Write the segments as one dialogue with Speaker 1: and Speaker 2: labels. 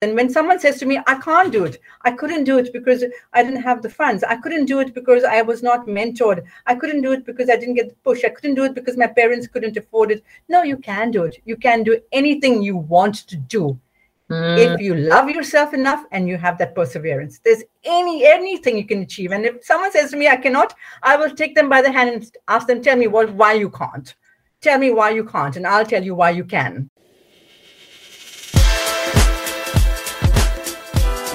Speaker 1: And when someone says to me, I can't do it, I couldn't do it because I didn't have the funds. I couldn't do it because I was not mentored. I couldn't do it because I didn't get the push. I couldn't do it because my parents couldn't afford it. No, you can do it. You can do anything you want to do. Mm. If you love yourself enough and you have that perseverance, there's any anything you can achieve. And if someone says to me, I cannot, I will take them by the hand and ask them, tell me what why you can't. Tell me why you can't, and I'll tell you why you can.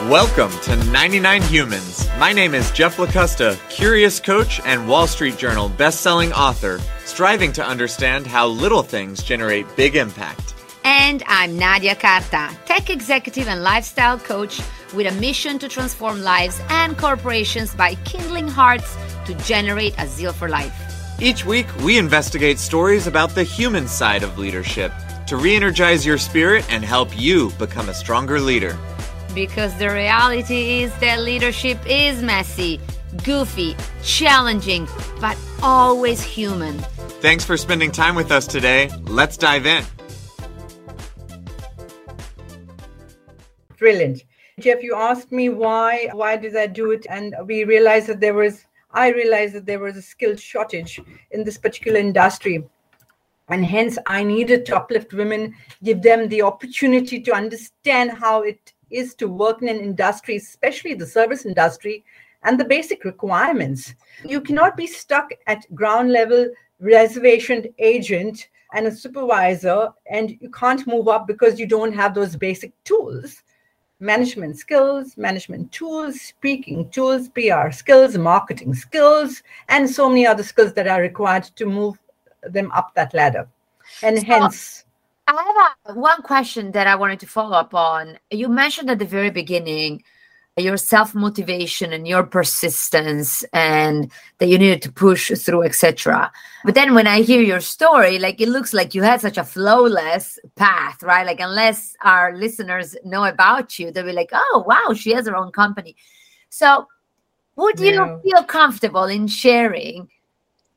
Speaker 2: Welcome to 99 Humans. My name is Jeff Lakusta, curious coach and Wall Street Journal best-selling author, striving to understand how little things generate big impact.
Speaker 3: And I'm Nadia Carta, tech executive and lifestyle coach with a mission to transform lives and corporations by kindling hearts to generate a zeal for life.
Speaker 2: Each week, we investigate stories about the human side of leadership to re energize your spirit and help you become a stronger leader
Speaker 3: because the reality is that leadership is messy, goofy, challenging, but always human.
Speaker 2: Thanks for spending time with us today. Let's dive in.
Speaker 1: Brilliant. Jeff, you asked me why why did I do it and we realized that there was I realized that there was a skill shortage in this particular industry. And hence I needed to uplift women, give them the opportunity to understand how it is to work in an industry, especially the service industry, and the basic requirements. You cannot be stuck at ground level reservation agent and a supervisor, and you can't move up because you don't have those basic tools management skills, management tools, speaking tools, PR skills, marketing skills, and so many other skills that are required to move them up that ladder. And so, hence,
Speaker 3: I have a, one question that I wanted to follow up on. You mentioned at the very beginning your self motivation and your persistence, and that you needed to push through, etc. But then when I hear your story, like it looks like you had such a flawless path, right? Like unless our listeners know about you, they'll be like, "Oh, wow, she has her own company." So, would you yeah. feel comfortable in sharing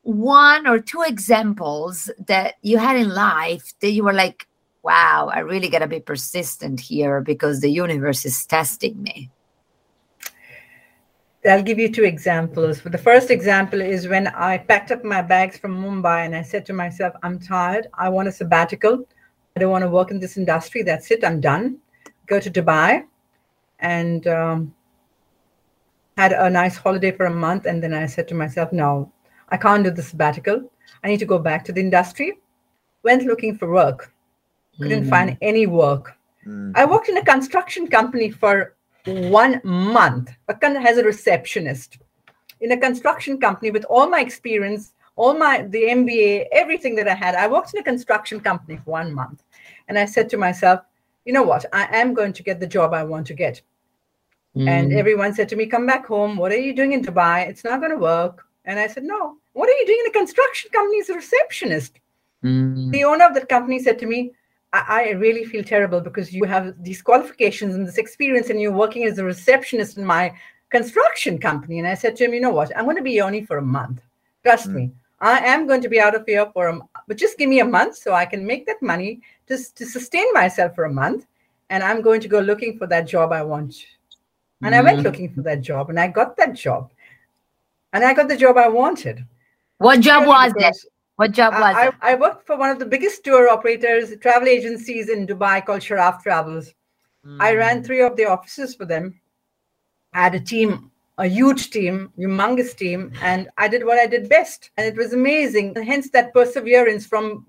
Speaker 3: one or two examples that you had in life that you were like, wow, I really got to be persistent here because the universe is testing me?
Speaker 1: I'll give you two examples. The first example is when I packed up my bags from Mumbai and I said to myself, I'm tired. I want a sabbatical. I don't want to work in this industry. That's it. I'm done. Go to Dubai and um, had a nice holiday for a month. And then I said to myself, no, I can't do the sabbatical. I need to go back to the industry. Went looking for work. Couldn't mm. find any work. Mm. I worked in a construction company for one month as a receptionist in a construction company with all my experience, all my the MBA, everything that I had. I worked in a construction company for one month. And I said to myself, you know what? I am going to get the job I want to get. Mm. And everyone said to me, come back home. What are you doing in Dubai? It's not going to work. And I said, No, what are you doing in a construction company as a receptionist? Mm. The owner of that company said to me, I, I, really feel terrible because you have these qualifications and this experience and you're working as a receptionist in my construction company. And I said to him, You know what? I'm going to be only for a month. Trust mm. me. I am going to be out of here for a but just give me a month so I can make that money just to sustain myself for a month. And I'm going to go looking for that job I want. And mm. I went mm. looking for that job and I got that job and I got the job I wanted.
Speaker 3: What job was it? What job was I,
Speaker 1: it? I worked for one of the biggest tour operators, travel agencies in Dubai called Sharaf Travels. Mm. I ran three of the offices for them. I had a team, a huge team, humongous team, and I did what I did best. And it was amazing. And hence that perseverance from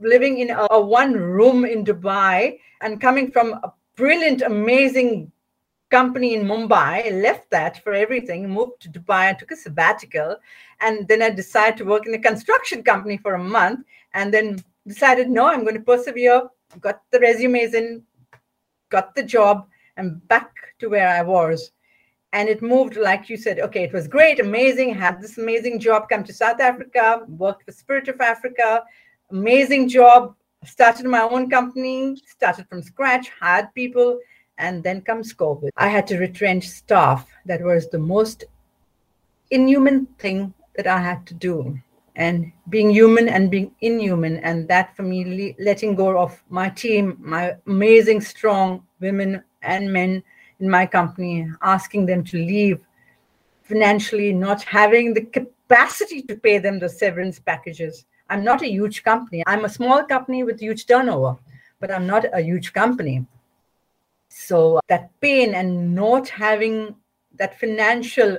Speaker 1: living in a, a one room in Dubai and coming from a brilliant, amazing company in Mumbai, I left that for everything, moved to Dubai, and took a sabbatical. And then I decided to work in a construction company for a month and then decided, no, I'm going to persevere. Got the resumes in, got the job, and back to where I was. And it moved, like you said, okay, it was great, amazing, had this amazing job, come to South Africa, worked for Spirit of Africa, amazing job, started my own company, started from scratch, hired people, and then comes COVID. I had to retrench staff. That was the most inhuman thing that I had to do. And being human and being inhuman, and that for me, letting go of my team, my amazing, strong women and men in my company, asking them to leave financially, not having the capacity to pay them the severance packages. I'm not a huge company. I'm a small company with huge turnover, but I'm not a huge company. So that pain and not having that financial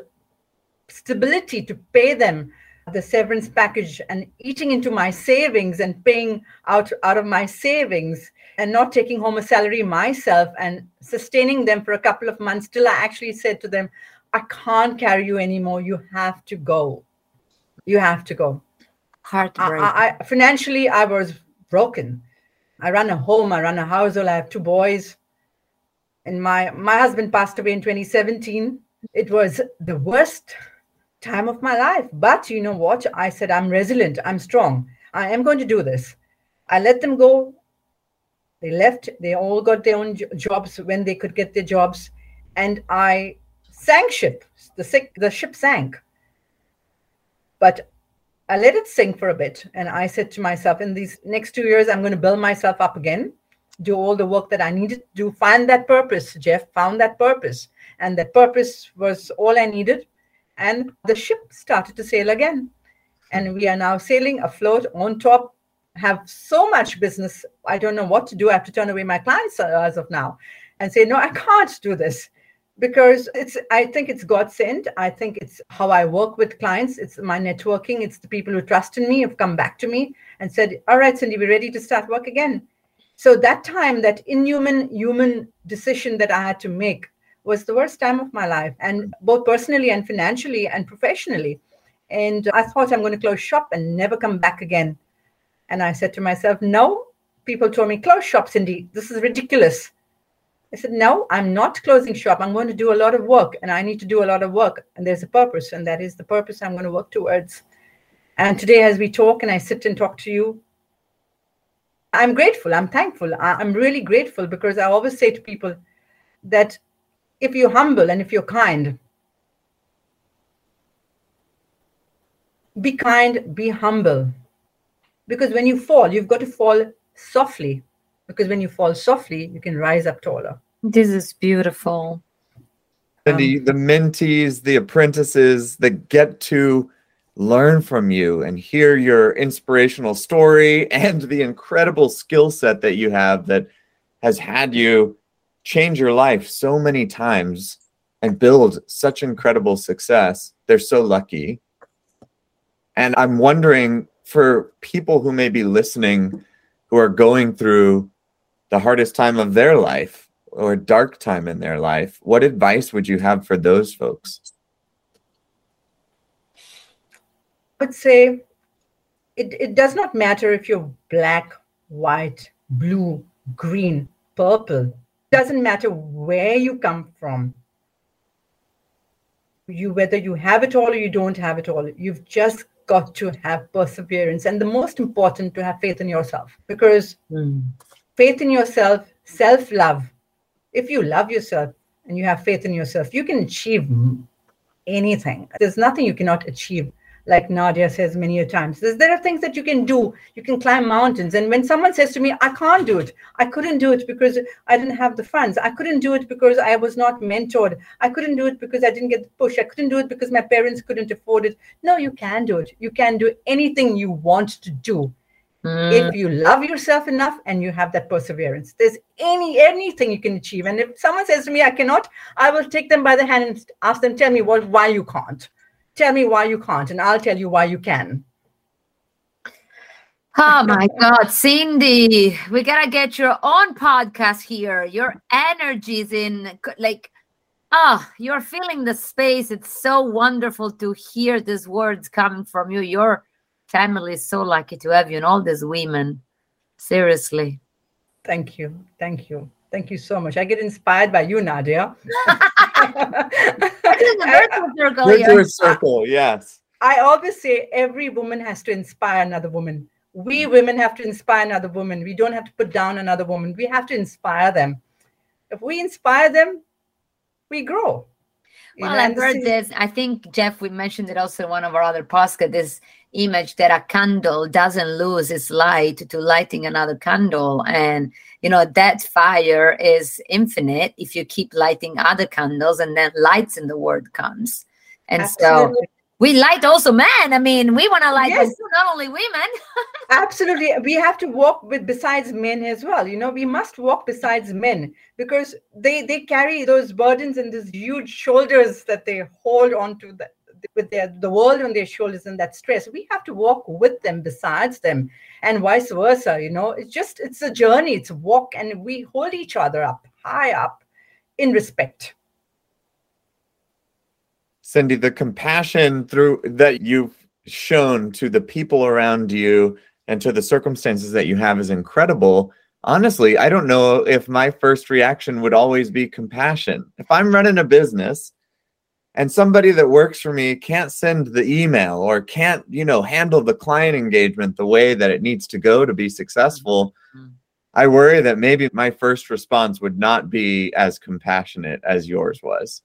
Speaker 1: stability to pay them the severance package and eating into my savings and paying out out of my savings and not taking home a salary myself and sustaining them for a couple of months till I actually said to them, I can't carry you anymore. You have to go. You have to go.
Speaker 3: Heartbreak.
Speaker 1: I, I, financially, I was broken. I run a home, I run a household, I have two boys. And my, my husband passed away in 2017. It was the worst time of my life. But you know what? I said, I'm resilient, I'm strong. I am going to do this. I let them go. They left. They all got their own jobs when they could get their jobs. And I sank ship. The, sick, the ship sank. But I let it sink for a bit. And I said to myself, in these next two years, I'm going to build myself up again, do all the work that I needed to do, find that purpose. Jeff found that purpose. And that purpose was all I needed and the ship started to sail again. And we are now sailing afloat on top, have so much business. I don't know what to do. I have to turn away my clients as of now and say, no, I can't do this because it's i think it's god sent i think it's how i work with clients it's my networking it's the people who trust in me have come back to me and said all right cindy we're ready to start work again so that time that inhuman human decision that i had to make was the worst time of my life, and both personally and financially and professionally. And I thought I'm going to close shop and never come back again. And I said to myself, no. People told me, close shop, Cindy. This is ridiculous. I said, no, I'm not closing shop. I'm going to do a lot of work and I need to do a lot of work. And there's a purpose, and that is the purpose I'm going to work towards. And today, as we talk and I sit and talk to you, I'm grateful. I'm thankful. I'm really grateful because I always say to people that if you're humble and if you're kind, be kind, be humble. Because when you fall, you've got to fall softly. Because when you fall softly, you can rise up taller.
Speaker 3: This is beautiful.
Speaker 2: And the, um, the mentees, the apprentices that get to learn from you and hear your inspirational story and the incredible skill set that you have that has had you change your life so many times and build such incredible success. They're so lucky. And I'm wondering for people who may be listening who are going through the hardest time of their life or dark time in their life, what advice would you have for those folks?
Speaker 1: I would say it, it does not matter if you're black, white, blue, green, purple, It doesn't matter where you come from. You whether you have it all or you don't have it all you've just got to have perseverance and the most important to have faith in yourself. Because mm. faith in yourself self love if you love yourself and you have faith in yourself you can achieve anything. There's nothing you cannot achieve like Nadia says many a times. There's, there are things that you can do. You can climb mountains. And when someone says to me, I can't do it, I couldn't do it because I didn't have the funds. I couldn't do it because I was not mentored. I couldn't do it because I didn't get the push. I couldn't do it because my parents couldn't afford it. No, you can do it. You can do anything you want to do. Mm. If you love yourself enough and you have that perseverance, there's any anything you can achieve. And if someone says to me, I cannot, I will take them by the hand and ask them, tell me what why you can't Tell me why you can't, and I'll tell you why you can.
Speaker 3: Oh my God, Cindy, we gotta get your own podcast here. Your energy's in like, ah, oh, you're feeling the space. It's so wonderful to hear these words coming from you. Your family is so lucky to have you and all these women. Seriously.
Speaker 1: Thank you. Thank you. Thank you so much. I get inspired by you, Nadia.
Speaker 2: virtual circle. yes.
Speaker 1: I always say every woman has to inspire another woman. We women have to inspire another woman. We don't have to put down another woman. We have to inspire them. If we inspire them, we grow.
Speaker 3: well, know, I've heard this. I think Jeff, we mentioned it also in one of our other podcasts. This image that a candle doesn't lose its light to lighting another candle and you know that fire is infinite if you keep lighting other candles and then lights in the world comes and Absolutely. so we light also men i mean we want to light yes. not only women
Speaker 1: Absolutely. We have to walk with besides men as well. You know, we must walk besides men because they they carry those burdens and these huge shoulders that they hold onto the with their the world on their shoulders and that stress we have to walk with them besides them and vice versa you know? It's just it's a journey. It's a walk and we hold each other up high up in respect.
Speaker 2: Cindy the compassion through that you've shown to the people around you and to the circumstances that you have is incredible. Honestly i don't know if my first reaction would always be compassion. If i'm running a business and somebody that works for me can't send the email or can't you know handle the client engagement the way that it needs to go to be successful mm-hmm. i worry that maybe my first response would not be as compassionate as yours was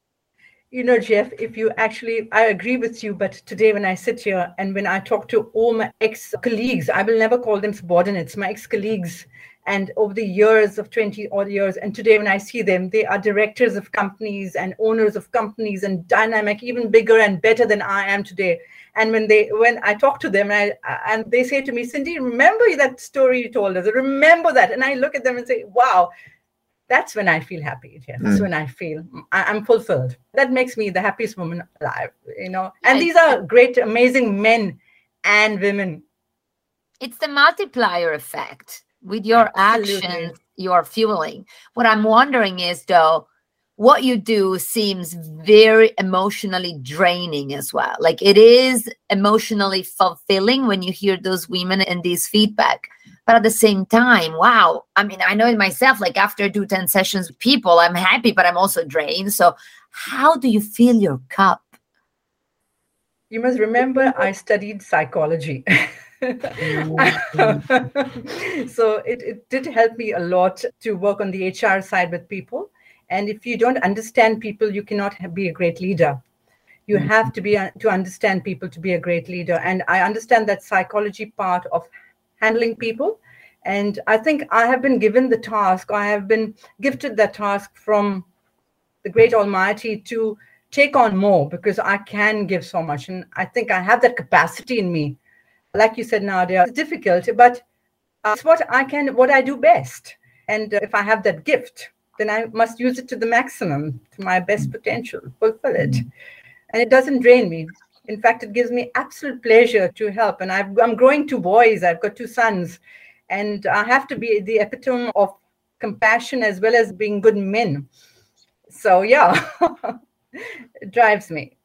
Speaker 1: you know jeff if you actually i agree with you but today when i sit here and when i talk to all my ex colleagues i will never call them subordinates my ex colleagues and over the years of 20 odd years and today when i see them they are directors of companies and owners of companies and dynamic even bigger and better than i am today. And when they when i talk to them and, I, and they say to me cindy remember that story you told us? Remember that? And i look at them and say wow that's when i feel happy yeah, that's mm. when i feel I, am fulfilled. That makes me the happiest woman alive you know? And these are great amazing men and women.
Speaker 3: It's the multiplier effect with your Absolutely. actions you're fueling. What i'm wondering is though what you do seems very emotionally draining as well. Like it is emotionally fulfilling when you hear those women and these feedback. But at the same time wow i mean i know it myself like after i do 10 sessions with people i'm happy but i'm also drained. So how do you fill your cup?
Speaker 1: You must remember i studied psychology. so it, it did help me a lot to work on the HR side with people. And if you don't understand people, you cannot be a great leader. You mm-hmm. have to be uh, to understand people to be a great leader. And I understand that psychology part of handling people. And I think I have been given the task, I have been gifted that task from the great Almighty to take on more because I can give so much. And I think I have that capacity in me like you said, Nadia, it's difficult, but uh, it's what I can, what I do best. And uh, if I have that gift, then I must use it to the maximum, to my best potential, fulfill it. And it doesn't drain me. In fact, it gives me absolute pleasure to help. And i am growing two boys, I've got two sons, and I have to be the epitome of compassion as well as being good men. So, yeah, it drives me.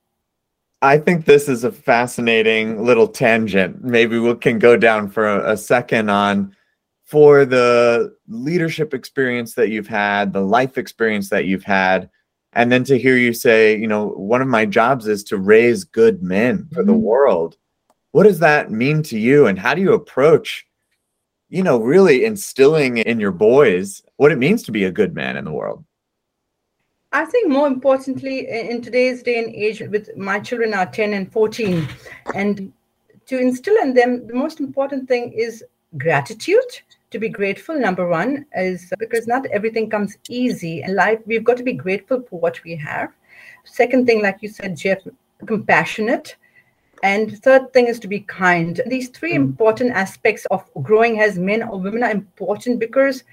Speaker 2: I think this is a fascinating little tangent. Maybe we can go down for a, a, second on for the leadership experience that you've had, the life experience that you've had, and then to hear you say, you know, one of my jobs is to raise good men for the mm-hmm. world. What does that mean to you, and how do you approach, you know, really instilling in your boys what it means to be a good man in the world?
Speaker 1: I think more importantly, in today's day and age, with my children are 10 and 14, and to instill in them, the most important thing is gratitude. To be grateful, number one, is because not everything comes easy in life. We've got to be grateful for what we have. Second thing, like you said, Jeff, compassionate. And third thing is to be kind. These three mm. important aspects of growing as men or women are important because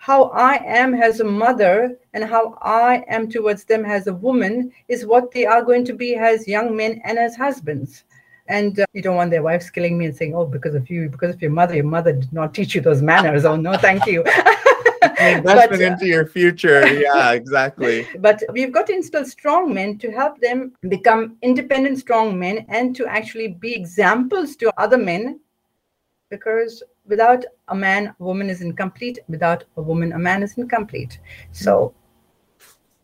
Speaker 1: how I am as a mother and how I am towards them as a woman is what they are going to be as young men and as husbands. And uh, you don't want their wives killing me and saying, "Oh, because of you, because of your mother, your mother did not teach you those manners." oh no, thank you.
Speaker 2: investment but, uh, into your future. Yeah, exactly.
Speaker 1: But we've got to instill strong men to help them become independent, strong men, and to actually be examples to other men, because without a man, a woman is incomplete. Without a woman, a man is incomplete. So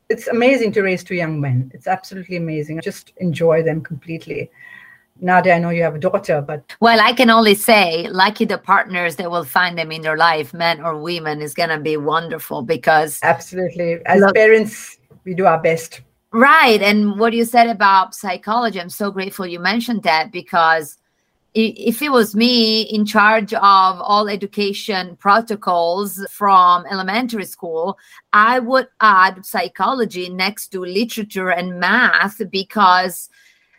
Speaker 1: it's amazing to raise two young men. It's absolutely amazing. I just enjoy them completely. Nadia, I know you have a daughter, but
Speaker 3: well, I can only say, lucky the partners that will find them in their life, men or women, is gonna be wonderful because
Speaker 1: absolutely, as look, parents, we do our best.
Speaker 3: Right, and what you said about psychology, I'm so grateful you mentioned that because if it was me in charge of all education protocols from elementary school, I would add psychology next to literature and math because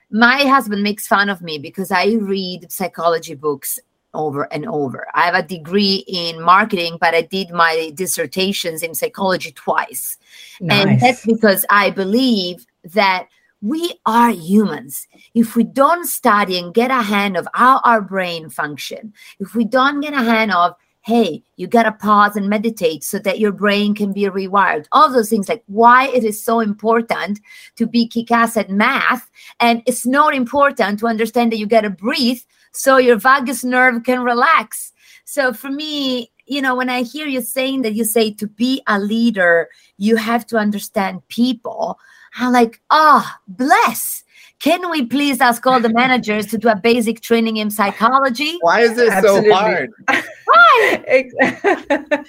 Speaker 3: my husband makes fun of me because I read psychology books over and over. I have a degree in marketing, but I did my dissertations in psychology twice. Nice. And that's because I believe that we are humans. If we don't study and get a hand of how our brain function if we don't get a hand of hey you gotta pause and meditate so that your brain can be rewired. All those things like why it is so important to be kick-ass at math and it's not important to understand that you gotta breathe so your vagus nerve can relax. So for me you know when i hear you saying that you say to be a leader you have to understand people I'm like, ah, oh, bless. Can we please ask all the managers to do a basic training in psychology?
Speaker 2: Why is this Absolutely. so hard?
Speaker 3: Why?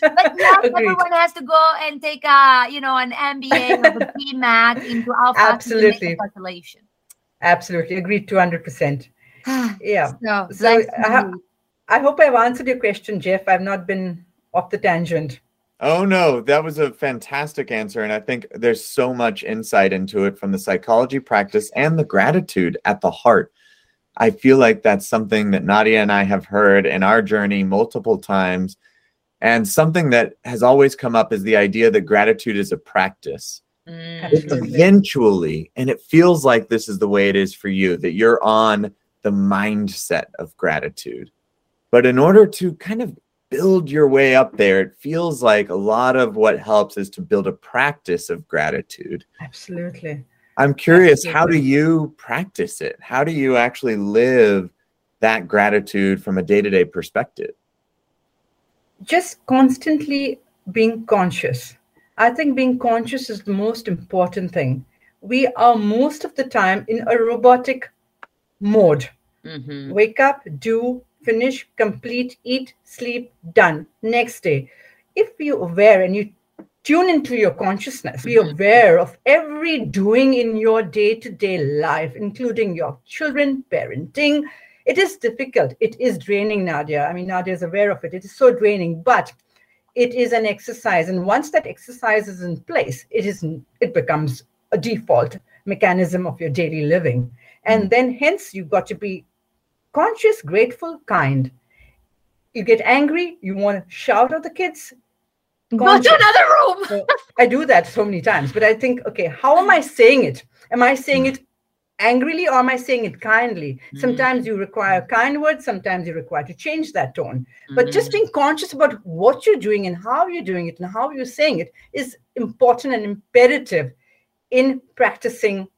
Speaker 3: but now everyone has to go and take a, you know, an MBA or a BMAT into alpha
Speaker 1: Absolutely.
Speaker 3: calculation.
Speaker 1: Absolutely. Agreed 200%. yeah. So, so I, I hope I've answered your question, Jeff. I've not been off the tangent.
Speaker 2: Oh no, that was a fantastic answer. And I think there's so much insight into it from the psychology practice and the gratitude at the heart. I feel like that's something that Nadia and I have heard in our journey multiple times. And something that has always come up is the idea that gratitude is a practice. Mm, eventually, and it feels like this is the way it is for you, that you're on the mindset of gratitude. But in order to kind of build your way up there, it feels like a lot of what helps is to build a practice of gratitude.
Speaker 1: Absolutely.
Speaker 2: I'm curious, Absolutely. how do you practice it? How do you actually live that gratitude from a day to day perspective?
Speaker 1: Just constantly being conscious. I think being conscious is the most important thing. We are most of the time in a robotic mode. Mm-hmm. Wake up, do, finish, complete, eat, sleep, done. Next day. If you're aware and you tune into your consciousness, be mm-hmm. aware of every doing in your day to day life, including your children, parenting. It is difficult. It is draining, Nadia. I mean, Nadia is aware of it. It is so draining, but it is an exercise. And once that exercise is in place, it is it becomes a default mechanism of your daily living. And mm. then hence you've got to be conscious, grateful, kind. You get angry, you want to shout at the kids.
Speaker 3: Conscious. Go to another room. so
Speaker 1: I do that so many times, but I think, okay, how am I saying it? Am I saying it angrily or am I saying it kindly? Mm-hmm. Sometimes you require kind words, sometimes you require to change that tone. Mm-hmm. But just being conscious about what you're doing and how you're doing it and how you're saying it is important and imperative in practicing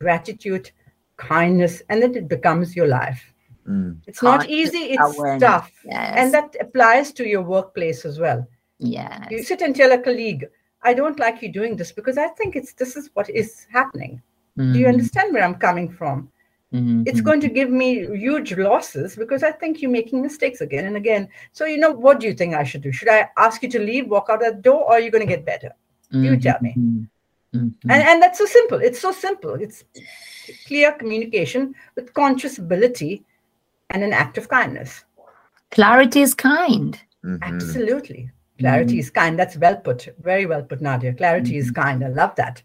Speaker 1: gratitude, kindness, and then it becomes your life. Mm. It's not easy, it's awareness. tough. Yes. And that applies to your workplace as well.
Speaker 3: Yeah.
Speaker 1: You sit and tell a colleague, I don't like you doing this because I think it's this is what is happening. Mm. Do you mm. understand where I'm coming from? Mm-hmm. It's going to give me huge losses because I think you're making mistakes again and again. So, you know, what do you think I should do? Should I ask you to leave, walk out that door, or are you going to get better? Mm-hmm. You tell me. Mm-hmm. And, and that's so simple. It's so simple. It's clear communication with conscious ability and an act of kindness.
Speaker 3: Clarity is kind.
Speaker 1: Mm-hmm. Absolutely. Clarity mm-hmm. is kind. That's well put. Very well put, Nadia. Clarity mm-hmm. is kind. I love that.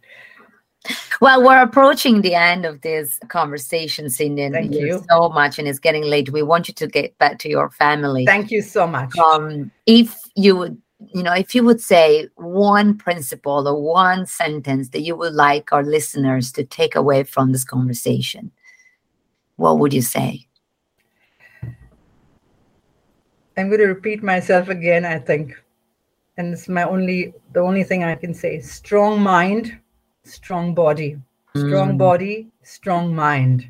Speaker 3: Well, we're approaching the end of this conversation, Cindy.
Speaker 1: Thank you
Speaker 3: so much, and it's getting late. We want you to get back to your family.
Speaker 1: Thank you so much.
Speaker 3: Um, if you would, you know, if you would say one principle or one sentence that you would like our listeners to take away from this conversation, what would you say?
Speaker 1: I'm going to repeat myself again, I think. And it's my only, the only thing I can say strong mind, strong body. Strong mm. body, strong mind.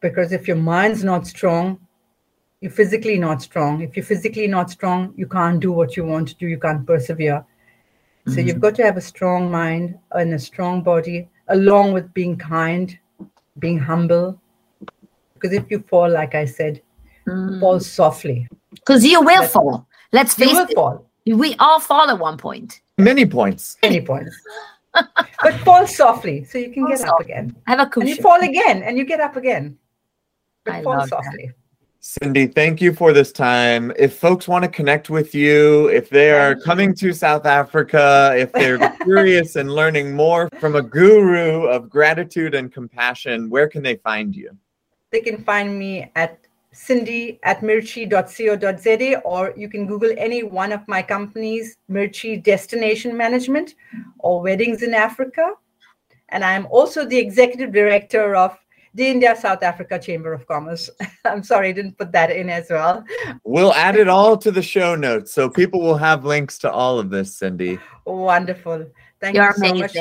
Speaker 1: Because if your mind's not strong, you're physically not strong. If you're physically not strong, you can't do what you want to do, you can't persevere. So mm. you've got to have a strong mind and a strong body, along with being kind, being humble. Because if you fall, like I said, mm. fall softly.
Speaker 3: Because you will fall. Let's face it. Fall. We all fall at one point.
Speaker 2: Many points.
Speaker 1: Many points. but fall softly so you can fall get soft. up again.
Speaker 3: I have a cushion.
Speaker 1: And you fall again and you get up again. But
Speaker 3: I
Speaker 1: fall
Speaker 3: love that.
Speaker 1: softly.
Speaker 2: Cindy, thank you for this time. If folks want to connect with you, if they are coming to South Africa, if they're curious and learning more from a guru of gratitude and compassion, where can they find you?
Speaker 1: They can find me at cindy at mirchee.co.za or you can Google any one of my companies, Mirchee Destination Management or Weddings in Africa. And I'm also the executive director of the India South Africa Chamber of Commerce. I'm sorry, I didn't put that in as well.
Speaker 2: We'll add it all to the show notes so people will have links to all of this, Cindy.
Speaker 1: Wonderful. Thank
Speaker 3: You're
Speaker 1: you so much.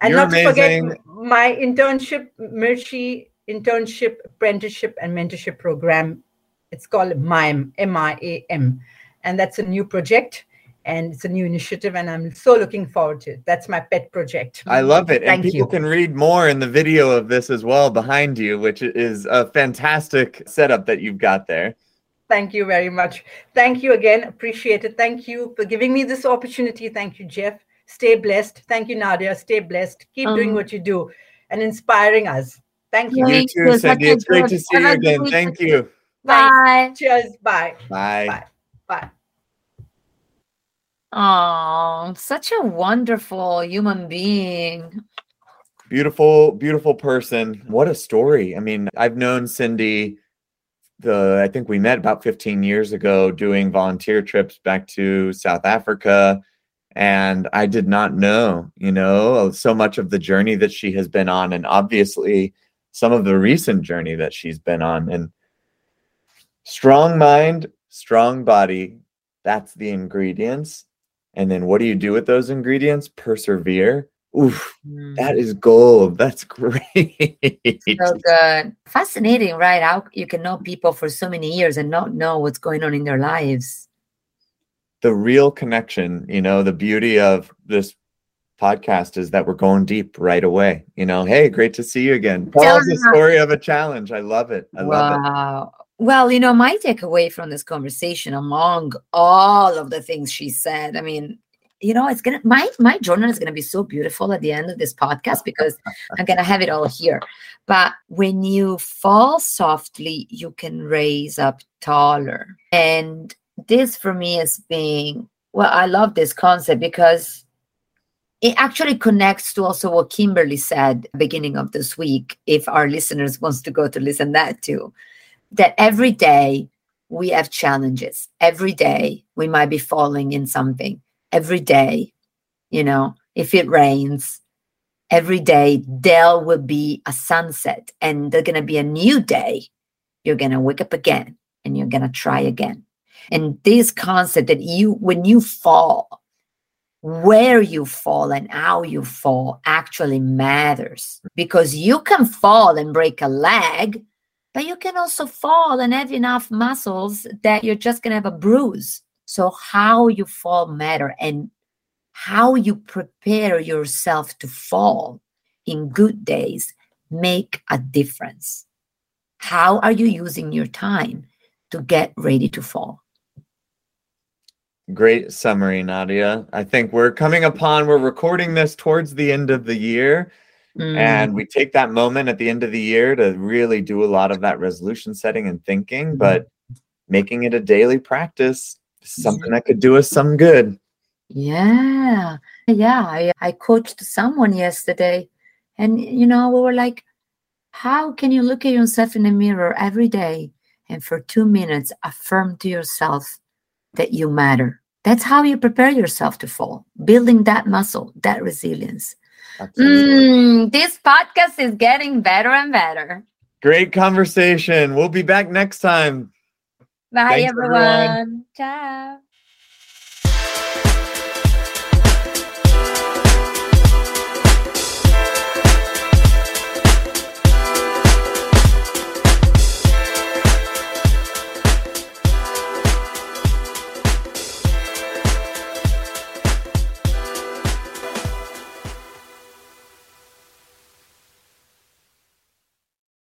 Speaker 1: And
Speaker 2: You're
Speaker 1: not to forget
Speaker 2: amazing.
Speaker 1: my internship, Mirchee internship, apprenticeship, and mentorship program. It's called MIAM, M I A M. And that's a new project and it's a new initiative. And I'm so looking forward to it. That's my pet project.
Speaker 2: I love it. And
Speaker 1: Thank
Speaker 2: people
Speaker 1: you.
Speaker 2: can read more in the video of this as well behind you, which is a fantastic setup that you've got there.
Speaker 1: Thank you very much. Thank you again. Appreciate it. Thank you for giving me this opportunity. Thank you, Jeff. Stay blessed. Thank you, Nadia. Stay blessed. Keep doing
Speaker 3: Um,
Speaker 1: what you do and inspiring us. Thank you.
Speaker 3: Yeah.
Speaker 2: You
Speaker 3: Thank
Speaker 2: too,
Speaker 3: you.
Speaker 2: Cindy. It's great to see you
Speaker 3: have a good
Speaker 2: again. Thank you.
Speaker 3: Bye.
Speaker 1: Cheers. Bye.
Speaker 2: Bye.
Speaker 1: Bye. Bye.
Speaker 3: Oh, such a wonderful human being.
Speaker 2: Beautiful, beautiful person. What a story. I mean, I've known Cindy the I think we met about 15 years ago doing volunteer trips back to South Africa and I did not know, you know, so much of the journey that she has been on and obviously some of the recent journey that she's been on and strong mind, strong body, that's the ingredients. And then what do you do with those ingredients? Persevere. Oof, mm-hmm. that is gold. That's great.
Speaker 3: So good. Fascinating, right? How you can know people for so many years and not know what's going on in their lives.
Speaker 2: the real connection, you know, the beauty of this podcast is that we're going deep right away. You know, hey, great to see you again. Tell us a
Speaker 3: Yeah.
Speaker 2: story of a challenge. I love it. I love it.
Speaker 3: wow. Well, you know, my takeaway from this conversation, among all of the things she said, I mean, you know, it's gonna my my journal is gonna be so beautiful at the end of this podcast because I'm gonna have it all here. But when you fall softly, you can raise up taller. And this for me is being well, I love this concept because it actually connects to also what Kimberly said beginning of this week. If our listeners wants to go to listen that too, that every day we have challenges. Every day we might be falling in something. Every day, you know, if it rains, every day there will be a sunset and there's going to be a new day. You're going to wake up again and you're going to try again. And this concept that you, when you fall, where you fall and how you fall actually matters because you can fall and break a leg, but you can also fall and have enough muscles that you're just going to have a bruise. So, how you fall matter and how you prepare yourself to fall in good days make a difference. How are you using your time to get ready to fall?
Speaker 2: Great summary, Nadia. I think we're coming upon, we're recording this towards the end of the year.
Speaker 3: Mm.
Speaker 2: And we take that moment at the end of the year to really do a lot of that resolution setting and thinking, but making it a daily practice something that could do us some good.
Speaker 3: Yeah. Yeah. I, I coached someone yesterday, and, you know, we were like, how can you look at yourself in the mirror every day and for two minutes affirm to yourself that you matter? That's how you prepare yourself to fall, building that muscle, that resilience. Mm, this podcast is getting better and better.
Speaker 2: Great conversation. We'll be back next time.
Speaker 3: Bye,
Speaker 2: Thanks, everyone.
Speaker 3: everyone. Ciao.